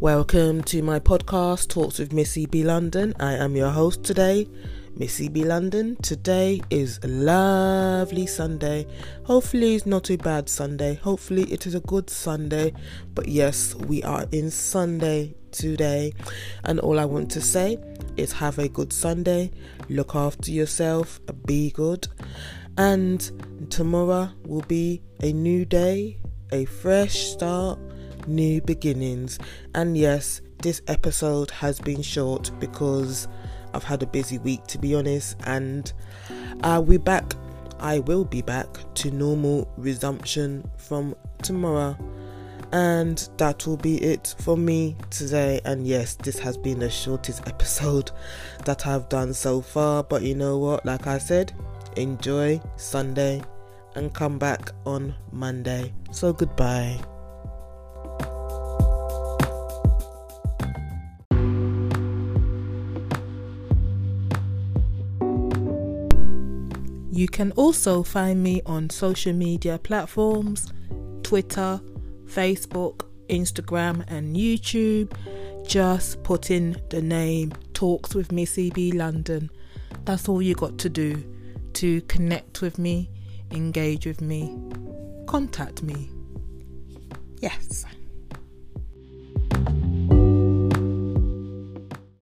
Welcome to my podcast, Talks with Missy B. London. I am your host today, Missy B. London. Today is a lovely Sunday. Hopefully, it's not a bad Sunday. Hopefully, it is a good Sunday. But yes, we are in Sunday today. And all I want to say is have a good Sunday. Look after yourself. Be good. And tomorrow will be a new day, a fresh start, new beginnings. And yes, this episode has been short because I've had a busy week to be honest, and uh, I'll be back. I will be back to normal resumption from tomorrow. And that will be it for me today. And yes, this has been the shortest episode that I've done so far. But you know what? Like I said, enjoy Sunday and come back on Monday. So goodbye. You can also find me on social media platforms Twitter, Facebook, Instagram, and YouTube. Just put in the name Talks with Missy B London. That's all you got to do to connect with me, engage with me, contact me. Yes.